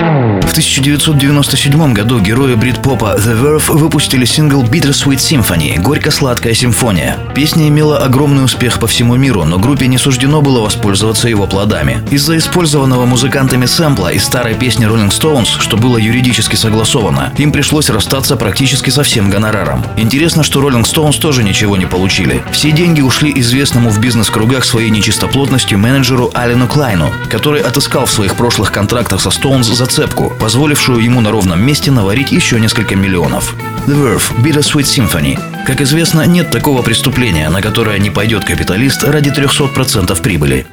В 1997 году герои брит-попа The Verve выпустили сингл Bittersweet Symphony – «Горько-сладкая симфония». Песня имела огромный успех по всему миру, но группе не суждено было воспользоваться его плодами. Из-за использованного музыкантами сэмпла из старой песни Rolling Stones, что было юридически согласовано, им пришлось расстаться практически со всем гонораром. Интересно, что Rolling Stones тоже ничего не получили. Все деньги ушли известному в бизнес-кругах своей нечистоплотностью менеджеру Алену Клайну, который отыскал в своих прошлых контрактах со Stones зацепку, позволившую ему на ровном месте наварить еще несколько миллионов. The Verve Bittersweet Symphony. Как известно, нет такого преступления, на которое не пойдет капиталист ради 300% прибыли.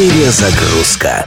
Перезагрузка.